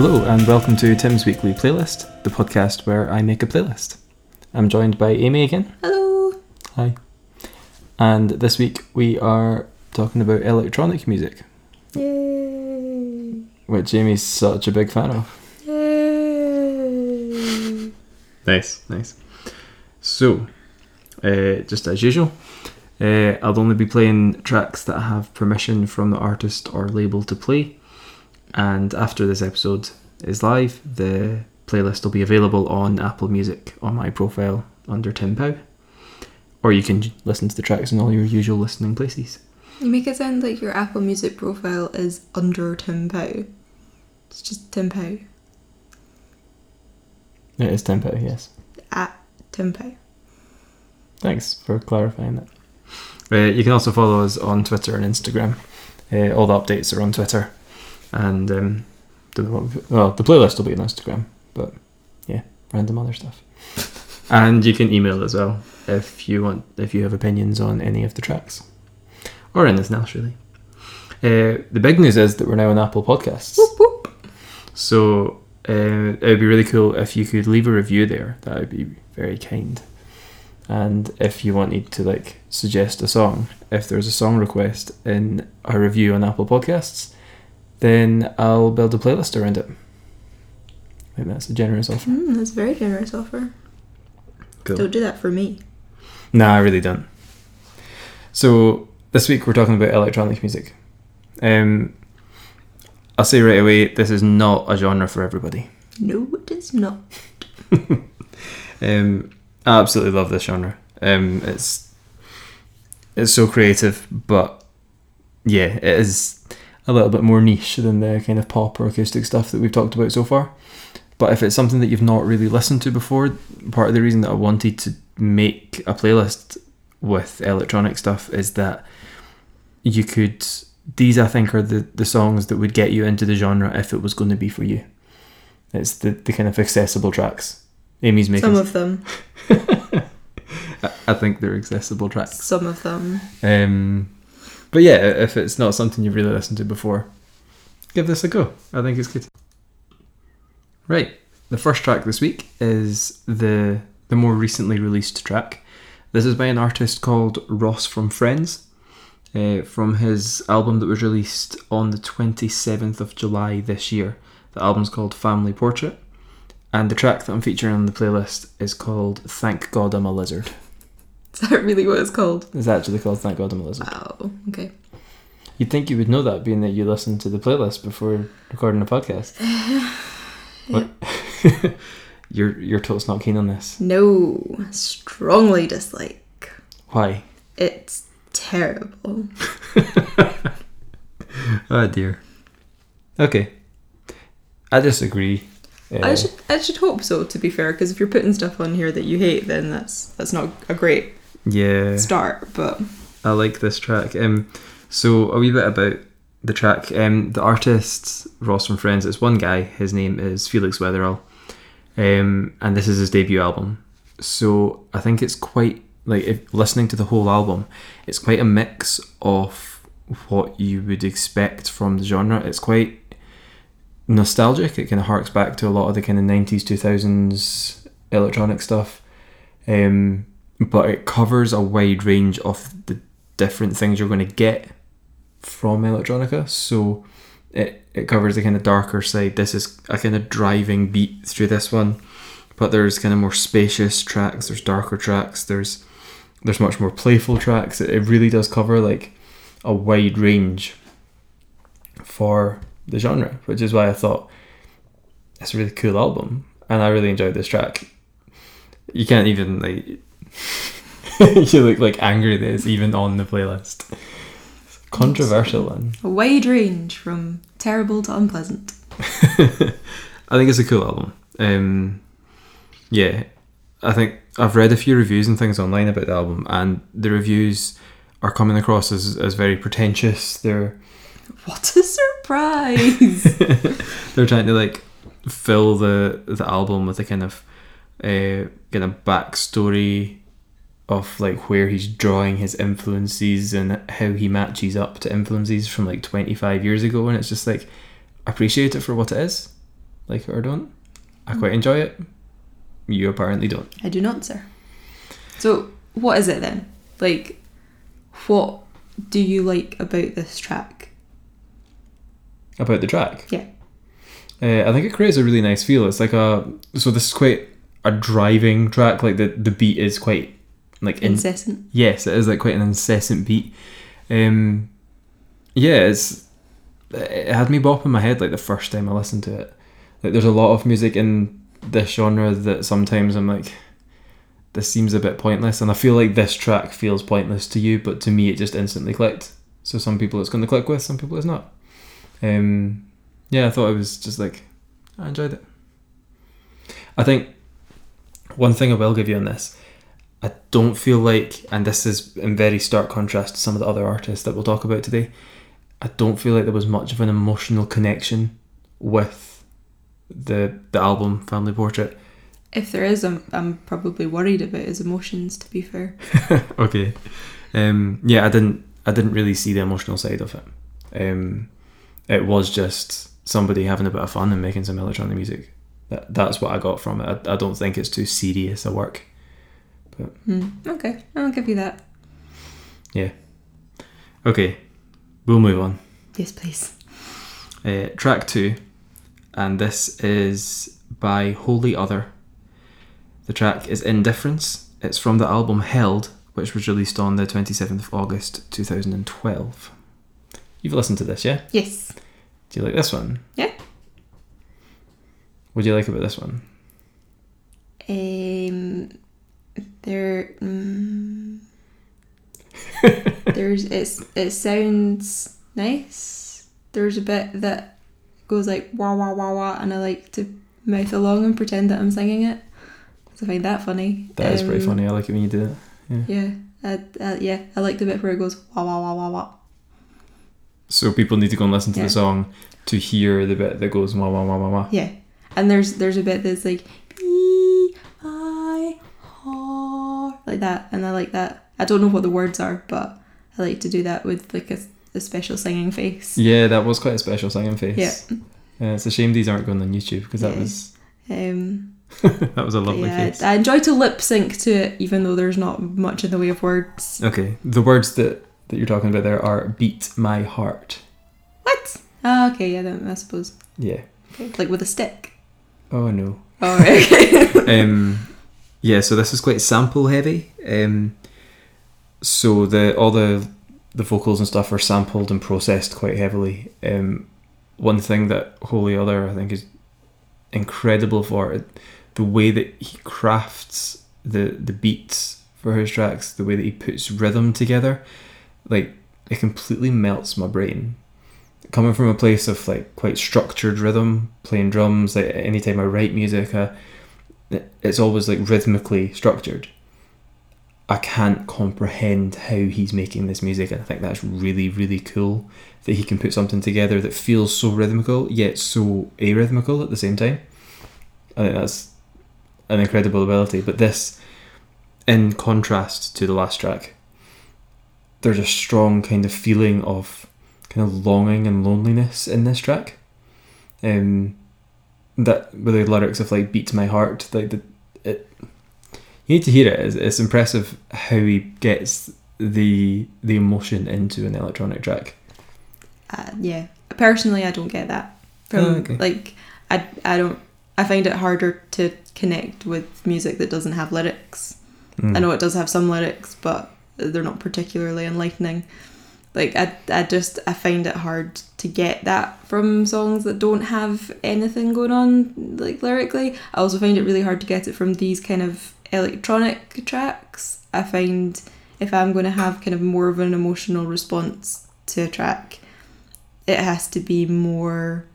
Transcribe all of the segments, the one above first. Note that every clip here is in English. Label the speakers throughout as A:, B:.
A: Hello, and welcome to Tim's Weekly Playlist, the podcast where I make a playlist. I'm joined by Aimee again.
B: Hello.
A: Hi. And this week we are talking about electronic music,
B: Yay.
A: which Aimee's such a big fan of.
B: Yay.
A: Nice, nice. So, uh, just as usual, uh, I'll only be playing tracks that I have permission from the artist or label to play. And after this episode is live, the playlist will be available on Apple Music on my profile under Tim Pow. Or you can listen to the tracks in all your usual listening places.
B: You make it sound like your Apple Music profile is under Tim Pow. It's just Tim Pow.
A: It is Tim Pow, yes.
B: At Tim Pow.
A: Thanks for clarifying that. Uh, you can also follow us on Twitter and Instagram. Uh, all the updates are on Twitter, and um, don't know what, well, the playlist will be on Instagram, but yeah, random other stuff. and you can email as well if you want if you have opinions on any of the tracks or anything else really. Uh, the big news is that we're now on Apple Podcasts.
B: Whoop whoop.
A: So uh, it would be really cool if you could leave a review there. That would be very kind. And if you wanted to like suggest a song, if there's a song request in a review on Apple Podcasts, then I'll build a playlist around it. I think that's a generous offer.
B: Mm, that's a very generous offer. Don't do that for me.
A: Nah, I really don't. So this week we're talking about electronic music. Um, I'll say right away, this is not a genre for everybody.
B: No, it is not.
A: Um, I absolutely love this genre. Um, it's it's so creative, but yeah, it is a little bit more niche than the kind of pop or acoustic stuff that we've talked about so far. But if it's something that you've not really listened to before, part of the reason that I wanted to make a playlist with electronic stuff is that you could. These I think are the, the songs that would get you into the genre if it was going to be for you. It's the, the kind of accessible tracks. Aimee's making
B: Some of them.
A: I- I think they're accessible tracks.
B: Some of them.
A: Um, but yeah, if it's not something you've really listened to before, give this a go. I think it's good. Right, the first track this week is the the more recently released track. This is by an artist called Ross from Friends, uh, from his album that was released on the twenty seventh of July this year. The album's called Family Portrait, and the track that I'm featuring on the playlist is called "Thank God I'm a Lizard."
B: Is that really what it's called?
A: It's actually called "Thank God I'm a Lizard."
B: Wow. Okay.
A: You'd think you would know that, being that you listen to the playlist before recording a podcast. What? you're you're totes not keen on this.
B: No. Strongly dislike.
A: Why?
B: It's terrible.
A: Oh dear. Okay. I disagree. Uh,
B: I should I should hope so. To be fair, because if you're putting stuff on here that you hate, then that's that's not a great
A: yeah,
B: start. But
A: I like this track. Um, so a wee bit about the track. Um, the artist Ross from Friends. It's one guy. His name is Felix Weatherall. Um, and this is his debut album. So I think it's quite like if listening to the whole album, it's quite a mix of what you would expect from the genre. It's quite nostalgic. It kind of harks back to a lot of the kind of nineties, two thousands electronic stuff. Um, but it covers a wide range of the different things you're going to get from electronica. So it it covers the kind of darker side. This is a kind of driving beat through this one, but there's kind of more spacious tracks. There's darker tracks. There's there's much more playful tracks. It, it really does cover like a wide range for the genre, which is why I thought it's a really cool album, and I really enjoyed this track. You can't even like you look like angry that it's even on the playlist. Controversial one.
B: a wide range from terrible to unpleasant.
A: I think it's a cool album. Um, yeah, I think I've read a few reviews and things online about the album, and the reviews are coming across as, as very pretentious. They're
B: What a surprise!
A: they're trying to like fill the the album with a kind of uh, kind of backstory of like where he's drawing his influences and how he matches up to influences from like 25 years ago and it's just like appreciate it for what it is like it or don't. I quite enjoy it. You apparently don't.
B: I do not, sir. So, what is it then? Like, what do you like about this track?
A: About the track.
B: Yeah.
A: Uh, I think it creates a really nice feel. It's like a so this is quite a driving track. Like the the beat is quite like in,
B: Incessant.
A: yes, it is like quite an incessant beat. Um, yeah, it's it had me bopping my head like the first time I listened to it. Like there's a lot of music in this genre that sometimes I'm like, this seems a bit pointless, and I feel like this track feels pointless to you, but to me it just instantly clicked. So some people it's going to click with, some people it's not. Um, yeah, I thought it was just like I enjoyed it. I think one thing I will give you on this, I don't feel like, and this is in very stark contrast to some of the other artists that we'll talk about today. I don't feel like there was much of an emotional connection with the the album Family Portrait.
B: If there is, I'm, I'm probably worried about his emotions, to be fair.
A: okay, um, yeah, I didn't I didn't really see the emotional side of it. Um, it was just somebody having a bit of fun and making some electronic music. That that's what I got from it. I, I don't think it's too serious a work.
B: Hmm. Okay, I'll give you that. Yeah.
A: Okay, we'll move on.
B: Yes, please.
A: Uh, track two, and this is by Holy Other. The track is Indifference. It's from the album Held, which was released on the 27th of August 2012. You've listened to this, yeah?
B: Yes.
A: Do you like this one?
B: Yeah.
A: What do you like about this one?
B: Um, there. Mm, there's it's it sounds nice. There's a bit that goes like wah wah wah wah, and I like to mouth along and pretend that I'm singing it. I find that funny.
A: That is pretty
B: Um,
A: funny. I like it when you do it.
B: Yeah, I, I, yeah, I like the bit where it goes wah wah wah wah wah.
A: So people need to go and listen to
B: Yeah.
A: the song to hear the bit that goes wah wah wah wah wah.
B: Yeah, and there's there's a bit that's like B I R like that, and I like that. I don't know what the words are, but I like to do that with like a, a special singing face.
A: Yeah, that was quite a special singing face.
B: Yeah.
A: Uh, it's a shame these aren't going on YouTube because that
B: Yeah.
A: was
B: Um,
A: that was a lovely
B: yeah,
A: face.
B: I enjoy to lip sync to it, even though there's not much in the way of words.
A: Okay, the words that that you're talking about there are "beat my heart."
B: What? Ah, okay, yeah, then I suppose.
A: Yeah.
B: Okay. Like with a stick.
A: Oh no.
B: Oh, okay.
A: um, yeah. So this is quite sample heavy. Um, so the all the the vocals and stuff are sampled and processed quite heavily. Um, one thing that Holy Other I think is incredible for it, the way that he crafts the the beats for his tracks, the way that he puts rhythm together, like it completely melts my brain. Coming from a place of like quite structured rhythm, playing drums, like anytime I write music, it's always like rhythmically structured. I can't comprehend how he's making this music, and I think that's really, really cool that he can put something together that feels so rhythmical yet so arrhythmical at the same time. I think that's an incredible ability. But this, in contrast to the last track, there's a strong kind of feeling of kind of longing and loneliness in this track. Um, that with the lyrics of like "beats my heart," like the it. You need to hear it. It's, it's impressive how he gets the the emotion into an electronic track.
B: uh, yeah. Personally, I don't get that. From
A: Oh, okay.
B: like, I I don't. I find it harder to connect with music that doesn't have lyrics.
A: Mm.
B: I know it does have some lyrics, but they're not particularly enlightening. Like I, I just I find it hard to get that from songs that don't have anything going on like lyrically. I also find it really hard to get it from these kind of electronic tracks. I find if I'm going to have kind of more of an emotional response to a track, it has to be more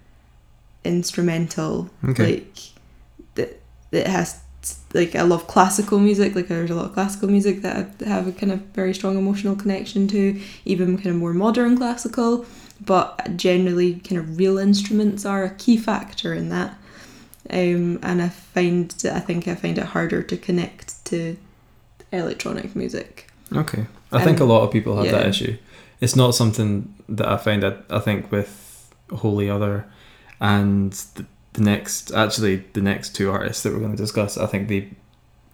B: instrumental.
A: Okay.
B: Like that it has like I love classical music. Like there's a lot of classical music that I have a kind of very strong emotional connection to, even kind of more modern classical. But generally, kind of real instruments are a key factor in that. Um, and I find I think I find it harder to connect to electronic music.
A: Okay. I think a
B: Um,
A: lot of people have that issue. It's not something that I find that I think with Holy Other and the, the next, actually, the next two artists that we're going to discuss, I think they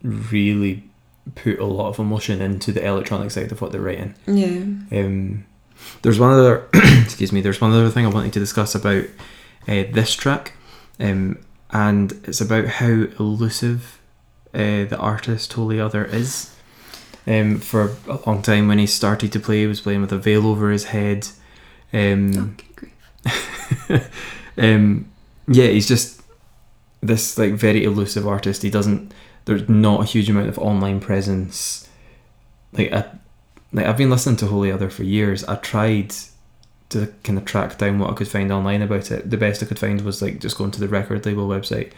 A: really put a lot of emotion into the electronic side of what they're writing.
B: Yeah.
A: Um, there's one other, excuse me. There's one other thing I wanted to discuss about uh, this track, um, and it's about how elusive uh, the artist Holy Other is. Um, for a long time, when he started to play, he was playing with a veil over his head. Um,
B: Okay, great.
A: um, yeah, he's just this like very elusive artist. He doesn't. There's not a huge amount of online presence. Like I, like I've been listening to Holy Other for years. I tried to kind of track down what I could find online about it. The best I could find was like just going to the record label website.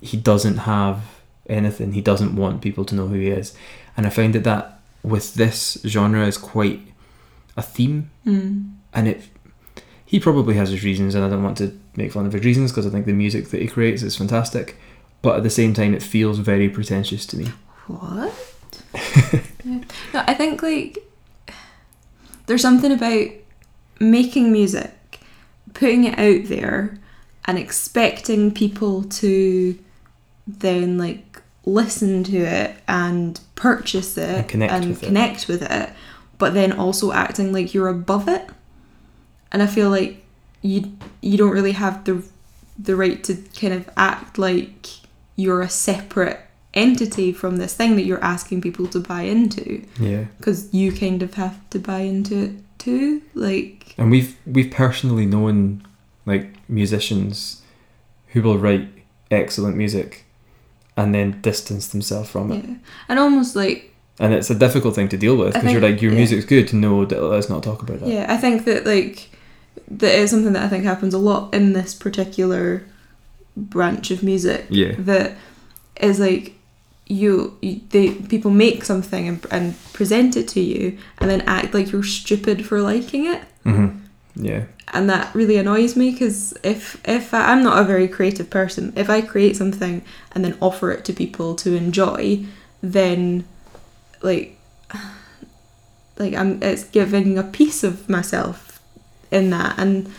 A: He doesn't have anything. He doesn't want people to know who he is, and I find that that with this genre is quite a theme
B: Mm.
A: and it he probably has his reasons and I don't want to make fun of his reasons because I think the music that he creates is fantastic but at the same time it feels very pretentious to me
B: What? yeah. No, I think like there's something about making music, putting it out there, and expecting people to then like listen to it and purchase it
A: And connect with it.
B: connect with it, but then also acting like you're above it. And I feel like you you don't really have the the right to kind of act like you're a separate entity from this thing that you're asking people to buy into.
A: Yeah.
B: Because you kind of have to buy into it too like
A: and we've we've personally known like musicians who will write excellent music and then distance themselves from it.
B: Yeah. And almost like
A: and it's a difficult thing to deal with because you're like your
B: yeah.
A: music's good no let's not talk about that.
B: Yeah i think that like that is something that i think happens a lot in this particular branch of music
A: yeah.
B: that is like you, you they people make something and, and present it to you and then act like you're stupid for liking it.
A: Hmm yeah.
B: And that really annoys me because if if I, I'm not a very creative person, if I create something and then offer it to people to enjoy, then like like I'm it's giving a piece of myself in that, and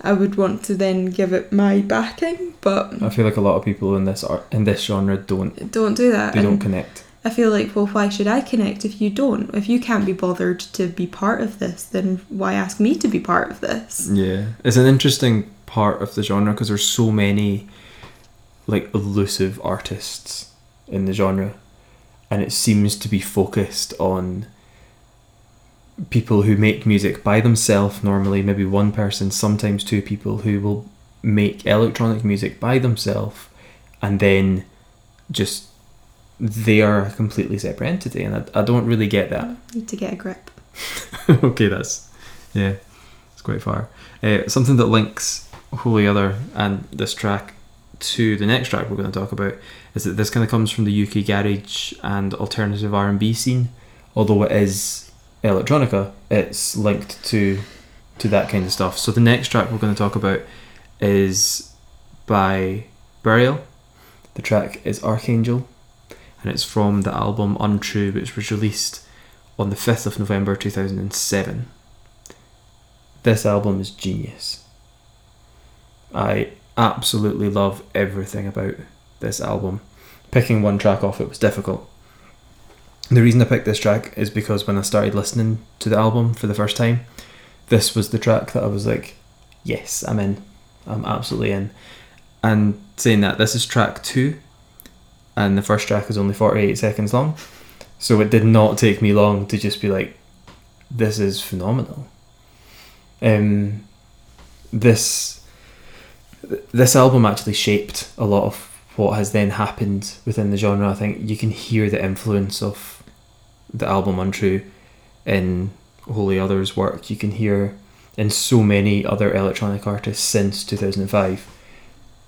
B: I would want to then give it my backing, but
A: I feel like a lot of people in this art in this genre don't
B: don't do that.
A: they don't connect
B: I feel like, well, why should I connect if you don't? If you can't be bothered to be part of this, then why ask me to be part of this?
A: Yeah, it's an interesting part of the genre because there's so many like elusive artists in the genre, and it seems to be focused on people who make music by themselves. Normally, maybe one person, sometimes two people who will make electronic music by themselves, and then just they are a completely separate entity, and I, I don't really get that.
B: Need to get a grip.
A: okay, that's yeah, it's quite far. Uh, something that links Holy Other and this track to the next track we're going to talk about is that this kind of comes from the UK garage and alternative R and B scene. Although it is electronica, it's linked to to that kind of stuff. So the next track we're going to talk about is by Burial. The track is Archangel, and it's from the album Untrue, which was released on the 5th of November 2007. This album is genius. I absolutely love everything about this album. Picking one track off it was difficult. The reason I picked this track is because when I started listening to the album for the first time, this was the track that I was like, yes, I'm in. I'm absolutely in. And saying that, this is track two, and the first track is only 48 seconds long. So it did not take me long to just be like, this is phenomenal. Um, this this album actually shaped a lot of what has then happened within the genre. I think you can hear the influence of the album Untrue in Holy Other's work. You can hear in so many other electronic artists since 2005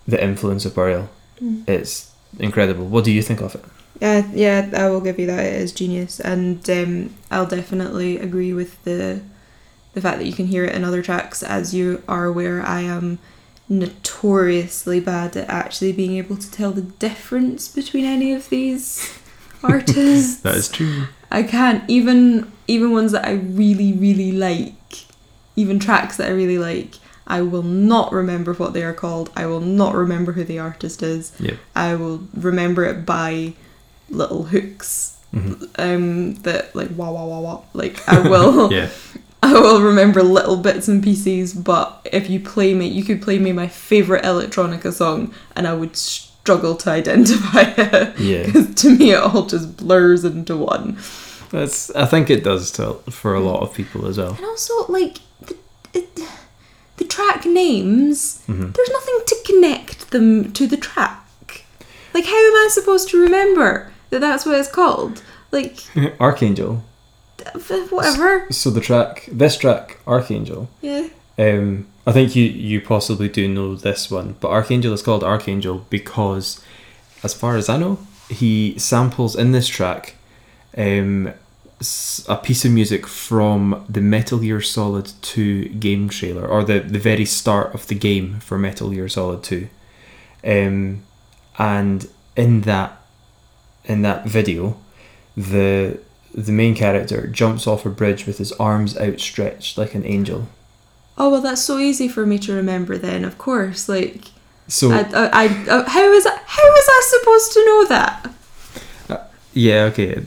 A: the influence of Burial. It's incredible. What do you think of it?
B: Yeah, yeah, I will give you that. It is genius, and um, I'll definitely agree with the the fact that you can hear it in other tracks. As you are aware, I am notoriously bad at actually being able to tell the difference between any of these artists.
A: That is true.
B: I can't even even ones that I really really like, even tracks that I really like. I will not remember what they are called. I will not remember who the artist is.
A: Yep.
B: I will remember it by little hooks
A: Mhm.
B: um, that like wah wah wah wah. Like I will,
A: Yeah.
B: I will remember little bits and pieces. But if you play me, you could play me my favorite electronica song, and I would struggle to identify it.
A: Yeah.
B: Because to me, it all just blurs into one.
A: That's. I think it does to for a lot of people as well.
B: And also, like the it, the track names,
A: Mhm.
B: there's nothing to connect them to the track. Like, how am I supposed to remember that that's what it's called? Like,
A: Archangel.
B: whatever.
A: So the track, this track, Archangel.
B: Yeah.
A: Um, I think you you possibly do know this one, but Archangel is called Archangel because, as far as I know, he samples in this track, um, a piece of music from the Metal Gear Solid Two game trailer, or the the very start of the game for Metal Gear Solid Two, um, and in that in that video, the the main character jumps off a bridge with his arms outstretched like an angel.
B: Oh well, that's so easy for me to remember. Then, of course, like
A: So
B: I, I, I, uh, how is that, how was I supposed to know that?
A: yeah, okay.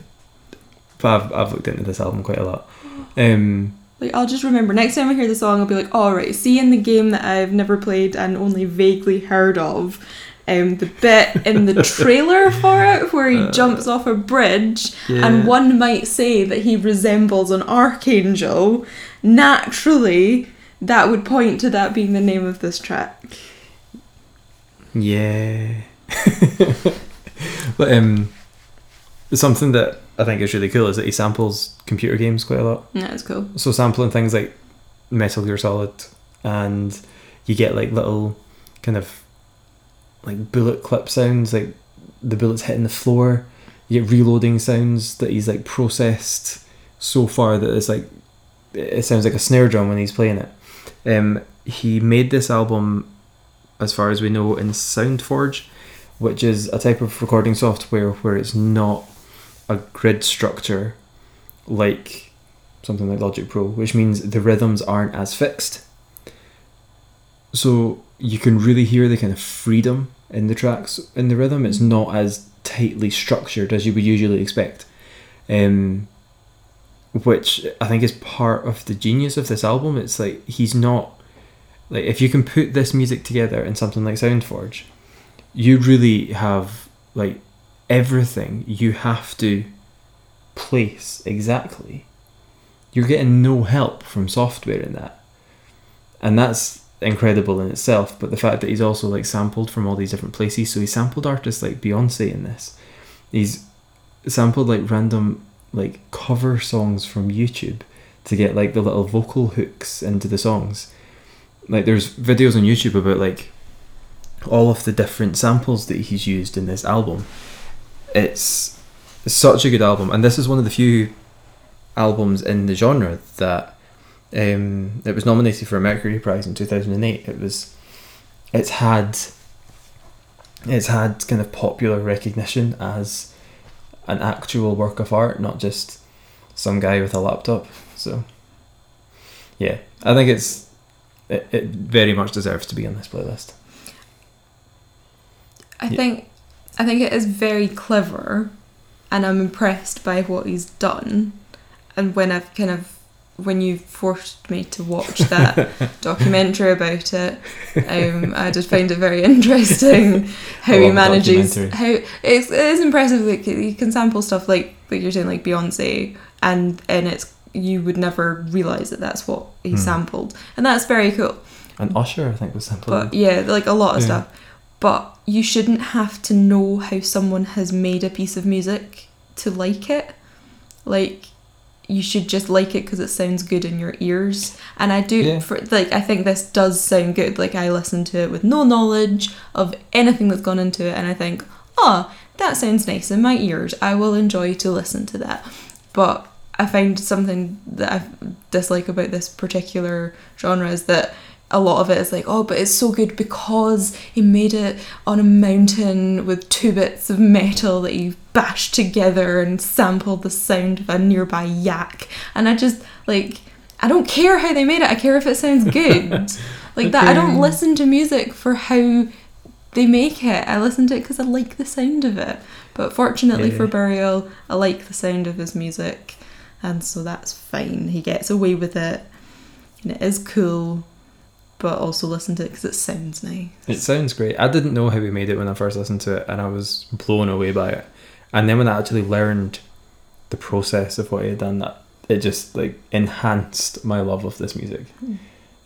A: But I've, I've looked into this album quite a lot. Um,
B: Like I'll just remember next time I hear the song, I'll be like, all right. See in the game that I've never played and only vaguely heard of, um, the bit in the trailer for it where he jumps off a bridge,
A: Yeah.
B: and one might say that he resembles an archangel. Naturally, that would point to that being the name of this track.
A: yeah. but um, something that I think is really cool is that he samples computer games quite a lot.
B: Yeah, it's cool.
A: So sampling things like Metal Gear Solid, and you get like little kind of like bullet clip sounds, like the bullets hitting the floor. You get reloading sounds that he's like processed so far that it's like it sounds like a snare drum when he's playing it. Um, he made this album, as far as we know, in SoundForge, which is a type of recording software where it's not a grid structure like something like Logic Pro, which means the rhythms aren't as fixed. So you can really hear the kind of freedom in the tracks in the rhythm. It's not as tightly structured as you would usually expect. Um, which I think is part of the genius of this album. It's like he's not like if you can put this music together in something like SoundForge, you really have like everything you have to place exactly. You're getting no help from software in that. And that's incredible in itself, but the fact that he's also like sampled from all these different places, so he sampled artists like Beyonce in this. He's sampled like random like cover songs from YouTube to get like the little vocal hooks into the songs. Like there's videos on YouTube about like all of the different samples that he's used in this album. It's such a good album, and this is one of the few albums in the genre that um, it was nominated for a Mercury Prize in two thousand and eight. It was, it's had, it's had kind of popular recognition as an actual work of art, not just some guy with a laptop. So, yeah, I think it's it, it very much deserves to be on this playlist.
B: I
A: Yeah.
B: think I think it is very clever and I'm impressed by what he's done. And when I've kind of when you forced me to watch that documentary about it, um, I just find it very interesting how he manages how it's, it is impressive like you can sample stuff like like you're saying like Beyonce and and it's you would never realize that that's what he
A: Hmm.
B: sampled and that's very cool
A: And Usher, I think, was sampled.
B: but yeah, like a lot of
A: Yeah.
B: stuff. But you shouldn't have to know how someone has made a piece of music to like it. Like you should just like it because it sounds good in your ears. And I do
A: Yeah.
B: for like I think this does sound good. Like I listen to it with no knowledge of anything that's gone into it, and I think, oh, that sounds nice in my ears. I will enjoy to listen to that. But I find something that I dislike about this particular genre is that a lot of it is like, oh, but it's so good because he made it on a mountain with two bits of metal that he bashed together and sampled the sound of a nearby yak. And I just like, I don't care how they made it. I care if it sounds good. like that. I don't listen to music for how they make it. I listen to it because I like the sound of it. But fortunately
A: Yeah.
B: for Burial, I like the sound of his music, and so that's fine. He gets away with it, and it is cool. But also listen to it because it sounds nice.
A: It sounds great. I didn't know how he made it when I first listened to it, and I was blown away by it. And then when I actually learned the process of what he had done, that it just like enhanced my love of this music.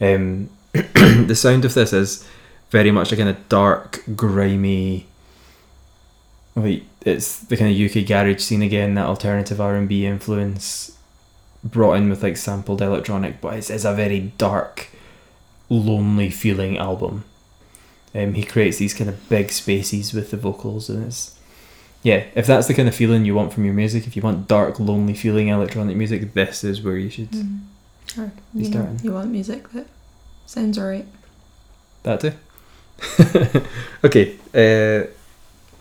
A: Um, the sound of this is very much a kind of dark, grimy. Like it's the kind of UK garage scene again, that alternative R and B influence, brought in with like sampled electronic, but it's, it's a very dark, lonely feeling album. Um, he creates these kind of big spaces with the vocals, and it's yeah. If that's the kind of feeling you want from your music, if you want dark, lonely feeling electronic music, this is where you should.
B: Mm. Or,
A: You
B: you, know,
A: starting?
B: you want music that sounds alright.
A: That too. okay, uh,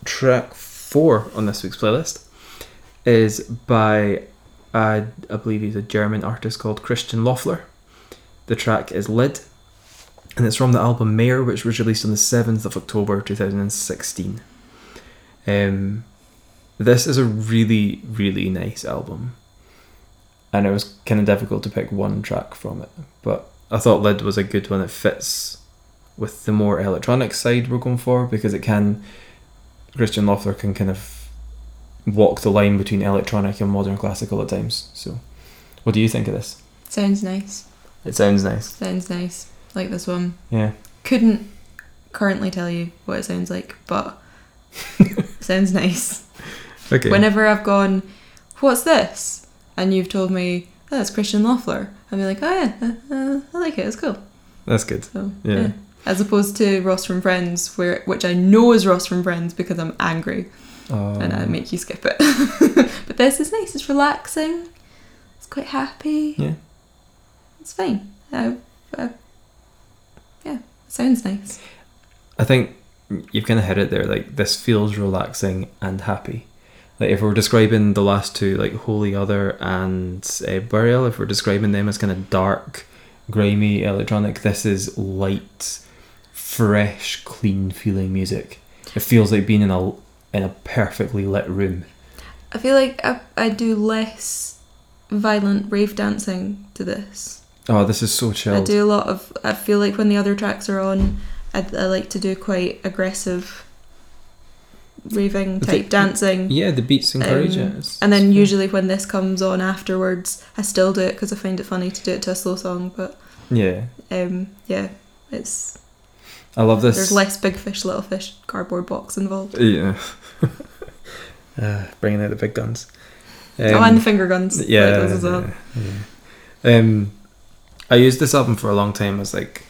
A: track four on this week's playlist is by, uh, I believe he's a German artist called Christian Löffler. The track is Lid, and it's from the album Mare, which was released on the 7th of October 2016. Um, this is a really, really nice album. And it was kind of difficult to pick one track from it, but I thought Lid was a good one. It fits with the more electronic side we're going for because it can Christian Löffler can kind of walk the line between electronic and modern classical at times. So, what do you think of this?
B: Sounds nice.
A: It sounds nice.
B: Sounds nice. Like this one.
A: Yeah.
B: Couldn't currently tell you what it sounds like, but sounds nice.
A: Okay.
B: Whenever I've gone, what's this? And you've told me, oh, that's Christian Löffler. I'll be like, oh yeah, uh, uh, I like it. It's cool.
A: That's good.
B: So
A: Yeah.
B: As opposed to Ross from Friends, where which I know is Ross from Friends because I'm angry
A: Oh,
B: and I make you skip it. but this is nice. It's relaxing. It's quite happy.
A: Yeah.
B: It's fine. Uh, uh, yeah, sounds nice.
A: I think you've kind of hit it there. Like this feels relaxing and happy. Like if we're describing the last two, like Holy Other and uh, Burial, if we're describing them as kind of dark, grimy electronic, this is light, fresh, clean feeling music. It feels like being in a in a perfectly lit room.
B: I feel like I, I do less violent rave dancing to this.
A: Oh, this is so
B: chill.
A: I
B: do a lot of. I feel like when the other tracks are on, I, I like to do quite aggressive raving
A: The
B: type
A: thing-
B: dancing.
A: Yeah, the beats encourage
B: Um,
A: it. It's-
B: And then
A: it's
B: usually when this comes on afterwards, I still do it because I find it funny to do it to a slow song. But
A: yeah,
B: um, yeah, it's
A: I love this.
B: there's less big fish, little fish cardboard box involved.
A: Yeah. uh, bringing out the big guns.
B: oh, and
A: Um,
B: the finger guns.
A: yeah,
B: like those as well.
A: yeah, yeah. Um, I used this album for a long time as like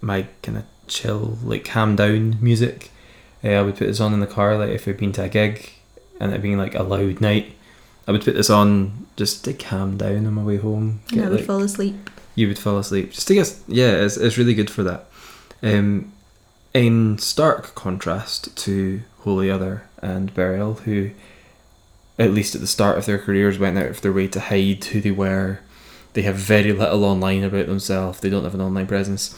A: my kind of chill, like calm down music. Uh, I would put this on in the car, like if we'd been to a gig and it being like a loud night. I would put this on just to calm down on my way home.
B: And I would
A: like,
B: fall asleep.
A: you would fall asleep. Just to get, yeah, it's, it's really good for that. Um, in stark contrast to Holy Other and Burial, who, at least at the start of their careers, went out of their way to hide who they were. They have very little online about themselves. They don't have an online presence.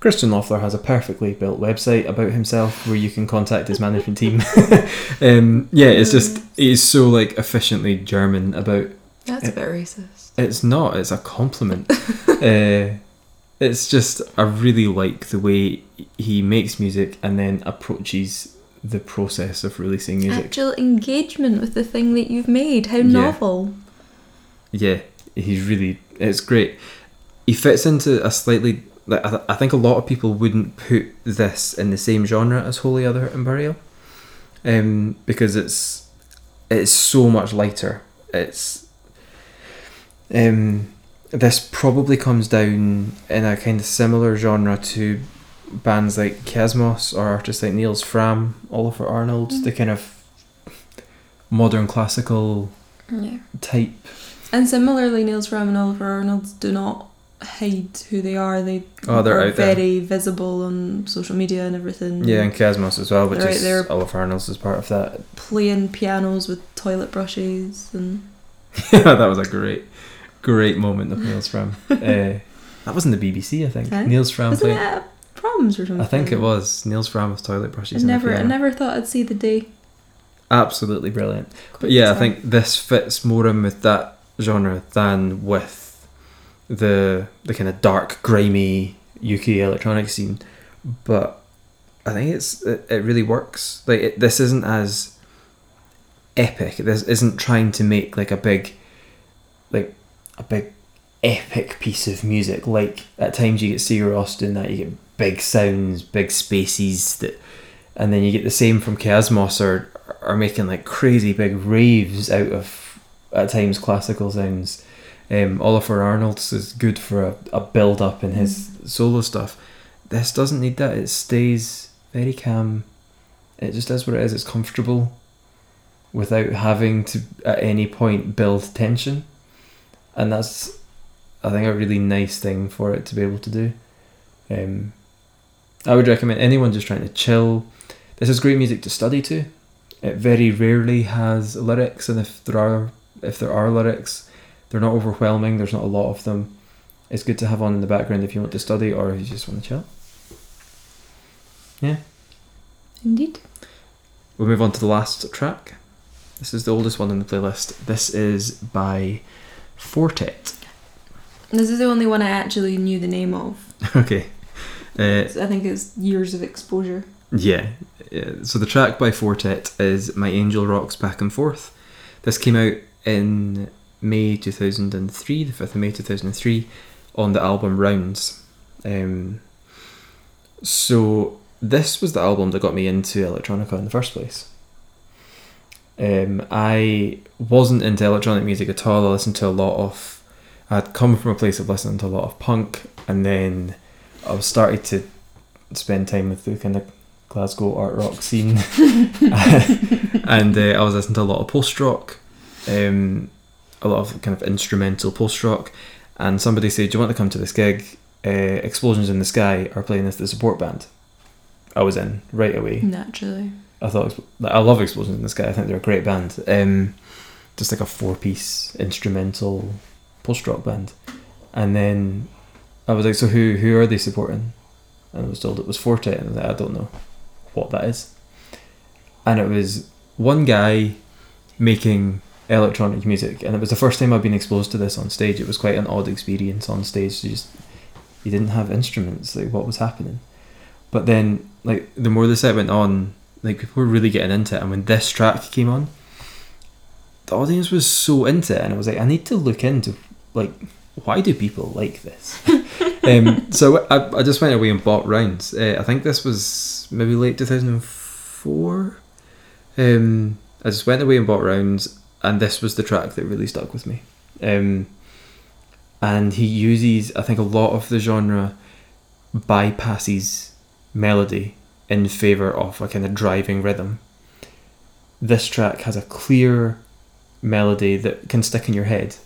A: Christian Löffler has a perfectly built website about himself where you can contact his management team. um, yeah, it's just he's so like efficiently German about
B: That's a bit racist.
A: it's not. It's a compliment. uh, it's just I really like the way he makes music and then approaches the process of releasing music.
B: Actual engagement with the thing that you've made. How
A: Yeah.
B: novel.
A: Yeah, he's really. It's great. He fits into a slightly. Like I, th- I think a lot of people wouldn't put this in the same genre as Holy Other and Burial, um, because it's it's so much lighter. It's um, this probably comes down in a kind of similar genre to bands like Kiasmos or artists like Nils Frahm, Ólafur Arnalds, the kind of modern classical
B: Yeah.
A: type.
B: And similarly, Nils Frahm and Ólafur Arnalds do not hide who they are. They
A: Oh, they're
B: are
A: out there.
B: very visible on social media and everything.
A: Yeah, and Kiasmos as well, which
B: Right,
A: is
B: they're-
A: Ólafur Arnalds is part of that.
B: playing pianos with toilet brushes and
A: yeah, that was a great, great moment of Nils Frahm. uh, that wasn't the BBC, I think.
B: Huh?
A: Nils Frahm
B: isn't
A: playing.
B: it Proms or something.
A: I think it was Nils with toilet brushes. a
B: never, I never thought I'd see the day.
A: Absolutely brilliant. But yeah, I think this fits more in with that genre than with the the kind of dark, grimy UK electronic scene. But I think it's it, it really works. Like it, this isn't as epic. This isn't trying to make like a big, like a big epic piece of music. Like at times you get Sigur Rós doing that. You get big sounds, big spaces that, and then you get the same from Kiasmos or are making like crazy big raves out of at times classical sounds. Um, Ólafur Arnalds is good for a, a build up in his solo stuff. This doesn't need that. It stays very calm. It just is what it is. It's comfortable without having to at any point build tension. And that's I think a really nice thing for it to be able to do. Um, I would recommend anyone just trying to chill. This is great music to study to. It very rarely has lyrics, and if there are if there are lyrics, they're not overwhelming. There's not a lot of them. It's good to have on in the background if you want to study or if you just want to chill. Yeah.
B: Indeed.
A: We'll move on to the last track. This is the oldest one in the playlist. This is by Four Tet.
B: This is the only one I actually knew the name of.
A: okay. Uh,
B: I think it's years of exposure.
A: Yeah. Uh, So the track by Four Tet is My Angel Rocks Back and Forth. This came out in May 2003, the 5th of May 2003, on the album Rounds. Um, so this was the album that got me into electronica in the first place. Um, I wasn't into electronic music at all. I listened to a lot of. I'd come from a place of listening to a lot of punk, and then I was starting to spend time with the kind of Glasgow art rock scene, and uh, I was listening to a lot of post rock, um, a lot of kind of instrumental post rock, and somebody said, "Do you want to come to this gig? Uh, Explosions in the Sky are playing as the support band." I was in right away.
B: Naturally.
A: I thought I love Explosions in the Sky. I think they're a great band. Um, just like a four-piece instrumental post-rock band, and then I was like, "So who who are they supporting?" And I was told it was Four Tet, and I was like, "I don't know what that is." And it was one guy making electronic music, and it was the first time I've been exposed to this on stage. It was quite an odd experience on stage. You just you didn't have instruments. Like what was happening? But then, like the more the set went on, like people were really getting into it and when this track came on the audience was so into it and i was like i need to look into like why do people like this um, so I, I just went away and bought rounds uh, i think this was maybe late 2004 um, i just went away and bought rounds and this was the track that really stuck with me um, and he uses i think a lot of the genre bypasses melody in favor of a kind of driving rhythm. This track has a clear melody that can stick in your head,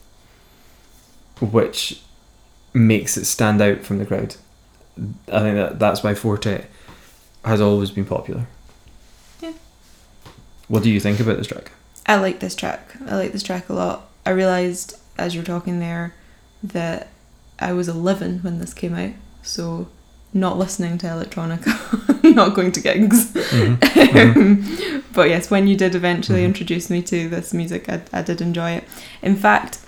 A: which makes it stand out from the crowd. I think that that's why Four Tet has always been popular.
B: Yeah.
A: What do you think about this track?
B: I like this track. I like this track a lot. I realised as you were talking there that I was 11 when this came out, so not listening to electronica, not going to gigs.
A: Mhm.
B: but yes, when you did eventually
A: Mhm.
B: introduce me to this music, I, I did enjoy it. In fact,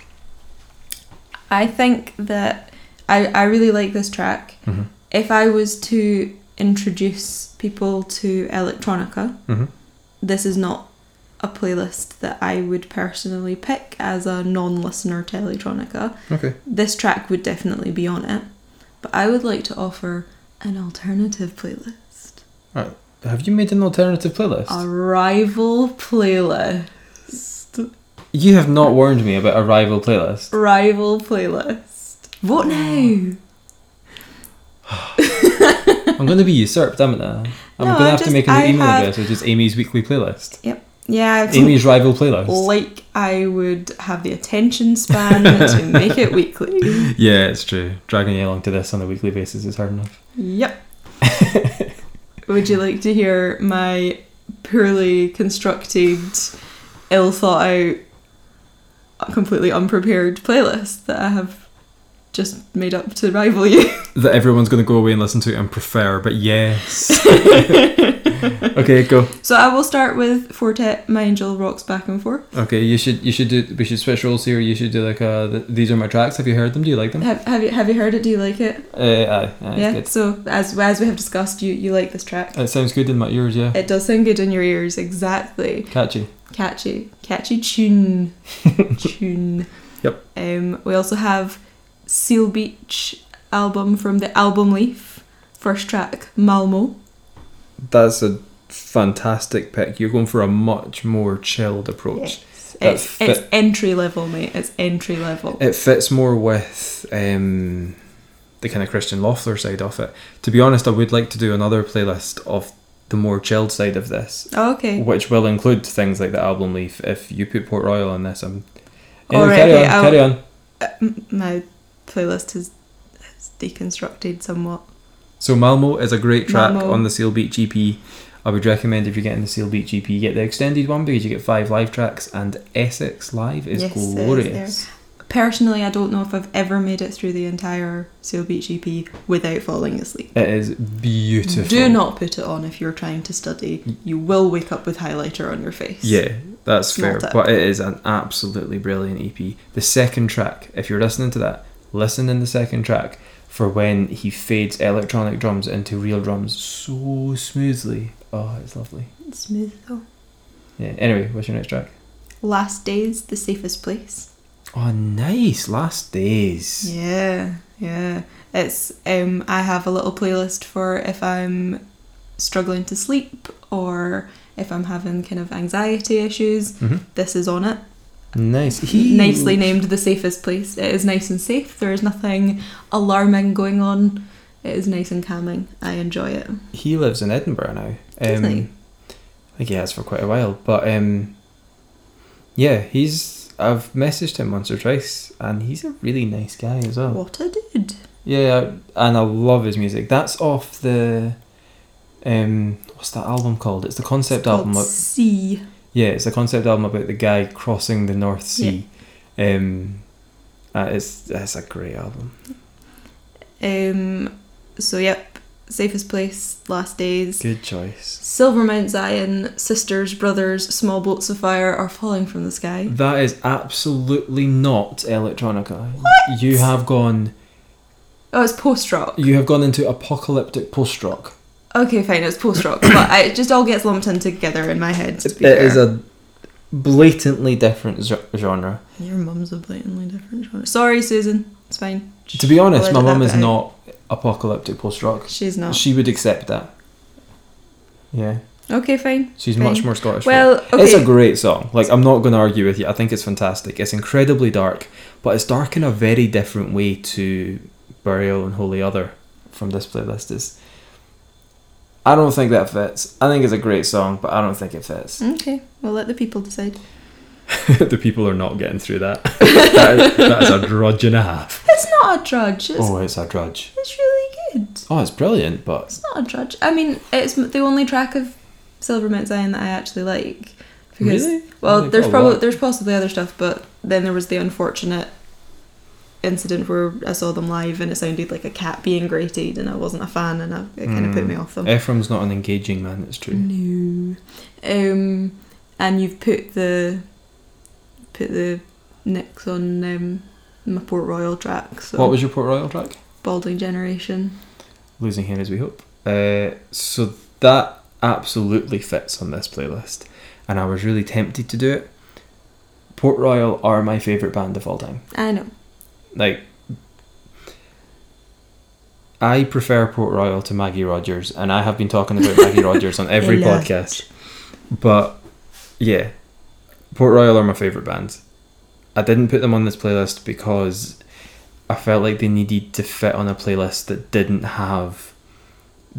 B: I think that I, I really like this track.
A: Mhm.
B: If I was to introduce people to electronica,
A: Mhm.
B: this is not a playlist that I would personally pick as a non listener to electronica.
A: Okay.
B: This track would definitely be on it, but I would like to offer an alternative playlist.
A: Uh, have you made an alternative playlist?
B: A rival playlist.
A: you have not warned me about a rival playlist.
B: Rival playlist. Vote ah. now.
A: I'm going to be usurped, am I? I'm
B: No,
A: going to have to make a new
B: I
A: email
B: have-
A: address, which is Aimee's weekly playlist.
B: Yeah, it's
A: Aimee's rival playlist.
B: like I would have the attention span to make it weekly.
A: Yeah, it's true. Dragging you along to this on a weekly basis is hard enough.
B: Yep. Would you like to hear my poorly constructed, ill thought out, completely unprepared playlist that I have just made up to rival you.
A: that everyone's going to go away and listen to and prefer, but yes. okay, go.
B: So I will start with Four Tet. My angel rocks back and forth.
A: Okay, you should you should do we should switch roles here. You should do like uh th- these are my tracks. Have you heard them? Do you like them?
B: Have, have you have you heard it? Do you like it?
A: Uh, aye, aye,
B: yeah.
A: Good.
B: So as as we have discussed, you you like this track.
A: It sounds good in my ears. Yeah,
B: It does sound good in your ears. Exactly.
A: catchy.
B: Catchy, catchy tune, tune.
A: Yep.
B: Um, we also have Seal Beach album from the album Leaf. First track, Malmo.
A: That's a fantastic pick. You're going for a much more chilled approach. That
B: It's,
A: fit-
B: it's entry level, mate. It's entry level.
A: It fits more with um, the kind of Christian Löffler side of it. To be honest, I would like to do another playlist of the more chilled side of this,
B: Oh, okay.
A: which will include things like the album Leaf. If you put Port Royal on this, I'm. Anyway,
B: right,
A: carry on,
B: I'll-
A: carry on.
B: Uh, my playlist has, is deconstructed somewhat.
A: So Malmo is a great track
B: Malmo.
A: on the Seal Beach EP. I would recommend if you're getting the Seal Beach EP, you get the extended one because you get five live tracks, and Essex live is
B: Yes,
A: glorious.
B: Personally, I don't know if I've ever made it through the entire Seal Beach EP without falling asleep.
A: It is beautiful.
B: Do not put it on if you're trying to study. You will wake up with highlighter on your face.
A: Yeah, that's
B: Small
A: fair.
B: tip.
A: But it is an absolutely brilliant EP. The second track, if you're listening to that, listen in the second track for when he fades electronic drums into real drums so smoothly. Oh, it's lovely.
B: It's smooth though.
A: Yeah. Anyway, what's your next track?
B: Last Days, The Safest Place.
A: Oh, nice. Last Days.
B: Yeah, yeah. It's um I have a little playlist for if I'm struggling to sleep or if I'm having kind of anxiety issues.
A: hmm
B: This is on it.
A: Nice. He
B: Nicely named the safest place. It is nice and safe. There is nothing alarming going on. It is nice and calming. I enjoy it.
A: He lives in Edinburgh now. Um,
B: he?
A: I think he has for quite a while. But um, yeah, he's. I've messaged him once or twice, and he's a really nice guy as well.
B: What I did.
A: Yeah, and I love his music. That's off the um what's that album called? It's the concept album.
B: Called
A: Of,
B: C.
A: yeah, it's a concept album about the guy crossing the North Sea. Um uh, it's it's a great album.
B: Um. So yep. Safest place. Last days.
A: Good choice.
B: Silver Mount Zion, sisters, brothers, small boats of fire are falling from the sky.
A: That is absolutely not electronica. What? You have gone
B: Oh, it's post rock.
A: you have gone into apocalyptic post rock.
B: Okay, fine, it's post rock, but I, it just all gets lumped in together in my head. To
A: It
B: be
A: is
B: fair.
A: a blatantly different ge- genre.
B: Your mum's a blatantly different genre. Sorry, Susan. It's fine.
A: To be honest, my mum is
B: out.
A: not apocalyptic post rock.
B: She's not.
A: She would accept that. Yeah,
B: Okay, fine.
A: she's
B: Fine.
A: much more Scottish.
B: Well, okay.
A: it's a great song. Like I'm not going to argue with you. I think it's fantastic. It's incredibly dark, but it's dark in a very different way to Burial and Holy Other from this playlist. Is I don't think that fits. I think it's a great song, but I don't think it fits.
B: Okay, we'll let the people decide.
A: the people are not getting through that. that, is, that is a drudge and a half.
B: It's not a drudge. It's,
A: Oh, it's a drudge.
B: it's really good.
A: Oh, it's brilliant, but
B: It's not a drudge. I mean, it's the only track of Silver Mount Zion that I actually like. Because,
A: Really?
B: Well,
A: They've
B: there's
A: got a
B: probably there's possibly other stuff, but then there was the unfortunate incident where I saw them live and it sounded like a cat being grated, and I wasn't a fan, and I, it kind of put
A: Mm.
B: me off them.
A: Efrim's not an engaging man. It's true.
B: No. Um, and you've put the put the nicks on um, my Port Royal track. So
A: What was your Port Royal track?
B: Balding Generation?
A: Losing Here as We Hope. Uh, so that absolutely fits on this playlist, and I was really tempted to do it. Port Royal are my favourite band of all time.
B: I know.
A: Like, I prefer Port Royal to Maggie Rogers, and I have been talking about Maggie Rogers on every podcast. But yeah, Port Royal are my favourite band. I didn't put them on this playlist because I felt like they needed to fit on a playlist that didn't have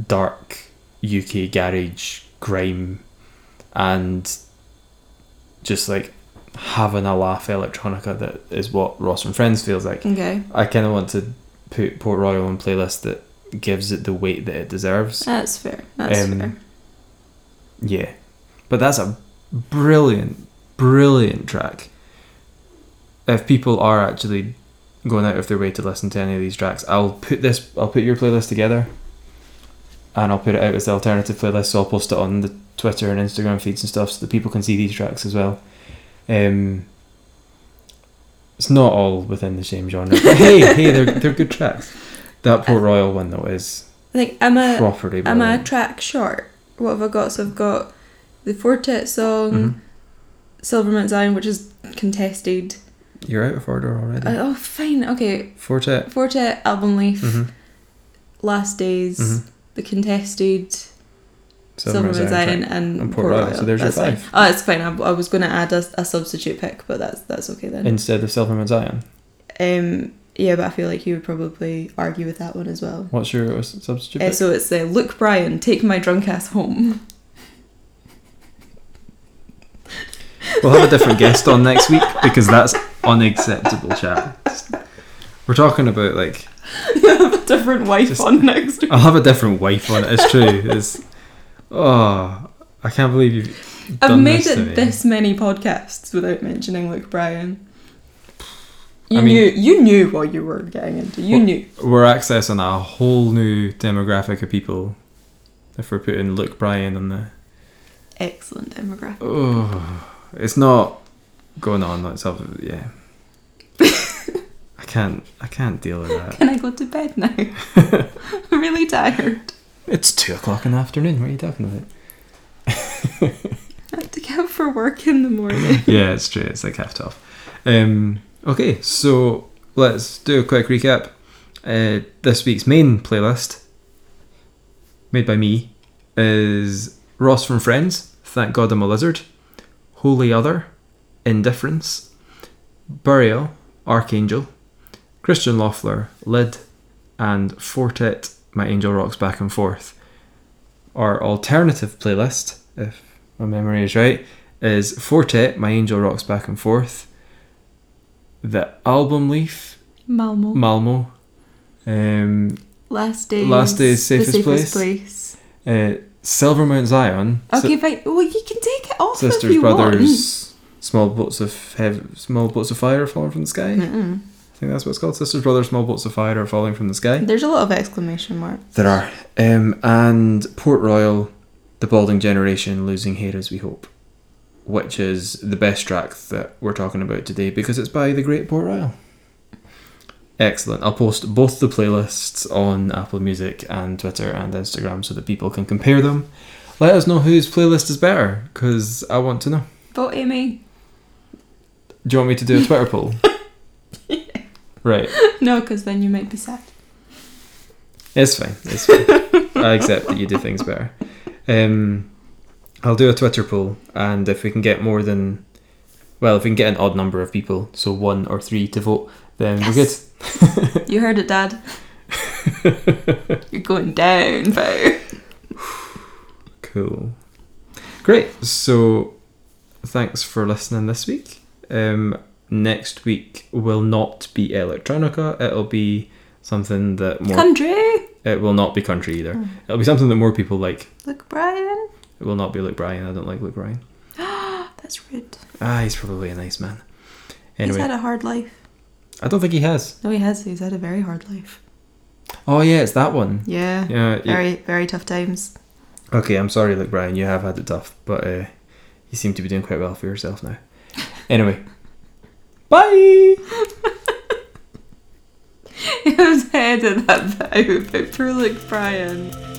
A: dark UK garage grime and just like having a laugh electronica that is what Ross and Friends feels like.
B: Okay,
A: I kind of want to put Port Royal on playlist that gives it the weight that it deserves.
B: that's fair. That's
A: Um,
B: fair.
A: Yeah. But that's a brilliant, brilliant track. If people are actually going out of their way to listen to any of these tracks. I'll put this. I'll put your playlist together, and I'll put it out as the alternative playlist. So I'll post it on the Twitter and Instagram feeds and stuff, so that people can see these tracks as well. Um, it's not all within the same genre, but hey, hey, they're they're good tracks. That Port Royal one though is
B: Like I'm a
A: properly.
B: I'm a track short. What have I got? So I've got the Four Tet song,
A: Mhm.
B: Silvermount Zion, which is contested.
A: You're out of order already.
B: Uh, oh, fine. Okay.
A: Four Tet.
B: Fortet, Album Leaf,
A: Mhm.
B: Last Days,
A: Mhm.
B: the contested,
A: Silvermount
B: Silvermount
A: Zion
B: Zion, and,
A: And Port Royal. So there's your
B: That's fine. Oh, it's fine. I, I was going to add a, a substitute pick, but that's that's okay then.
A: instead of Silvermount Zion.
B: um, yeah, but I feel like you would probably argue with that one as well.
A: What's your substitute?
B: Uh, so it's uh, Luke Bryan, Take My Drunk Ass Home.
A: We'll have a different guest on next week because that's unacceptable, chat. We're talking about like
B: you have a different wife
A: Just-
B: on next week.
A: I'll have a different wife on it. It's true. It's oh, I can't believe you've
B: I've made
A: this
B: it this many podcasts without mentioning Luke Bryan. You
A: I mean-
B: knew you knew what you were getting into. You knew.
A: We're accessing a whole new demographic of people if we're putting Luke Bryan on the.
B: Excellent demographic.
A: Oh, it's not going on. Up. Yeah. I can't. I can't deal with that.
B: Can I go to bed now? I'm really tired.
A: It's two o'clock in the afternoon. What are you talking about?
B: I have to get up for work in the morning.
A: yeah, it's true. It's like half twelve. Um, okay, so let's do a quick recap. Uh, this week's main playlist, made by me, is Ross from Friends. Thank God I'm a lizard. Holy Other, Indifference, Burial, Archangel, Christian Löffler, Lid, and Four Tet. My Angel Rocks Back and Forth. Our alternative playlist, if my memory is right, is Four Tet, My Angel Rocks Back and Forth, The Album Leaf,
B: Malmo.
A: Malmo, um,
B: Last days.
A: Last Days,
B: the
A: Safest Place.
B: place.
A: uh, Silvermount Zion,
B: Okay, fine. Well, you can take it off if
A: Sisters,
B: you
A: Brothers, Small Boats of Hev- Small Boats of Fire falling from the sky.
B: Mm-mm.
A: I think that's what it's called. Sisters, Brothers, Small Boats of Fire are falling from the sky.
B: There's a lot of exclamation marks.
A: There are. Um, and Port Royal, The Balding Generation, Losing Hair as We Hope, which is the best track that we're talking about today because it's by the Great Port Royal. Excellent. I'll post both the playlists on Apple Music and Twitter and Instagram so that people can compare them. Let us know whose playlist is better because I want to know.
B: Vote Aimee.
A: Do you want me to do a Twitter poll? Right.
B: No, because then you might be sad.
A: It's fine. It's fine. I accept that you do things better. Um, I'll do a Twitter poll, and if we can get more than, well, if we can get an odd number of people, so one or three to vote, then we're
B: good. You heard it, Dad. You're going down, Bo.
A: Cool. Great. So, thanks for listening this week. Um, next week will not be electronica. It'll be something that more.
B: Country.
A: it will not be country either.
B: Hmm.
A: It'll be something that more people like.
B: Look, Brian.
A: It will not be Luke Bryan. I don't like Luke Bryan.
B: That's rude.
A: Ah, he's probably a nice man.
B: He's had a hard life.
A: I don't think he has.
B: No, he has. He's had a very hard life.
A: Oh yeah, it's that one.
B: Yeah.
A: Yeah. yeah.
B: Very, very tough times.
A: Okay, I'm sorry, Luke Bryan. You have had it tough, but uh, you seem to be doing quite well for yourself now. Anyway, bye.
B: it was headed that bit out, but poor Luke Bryan.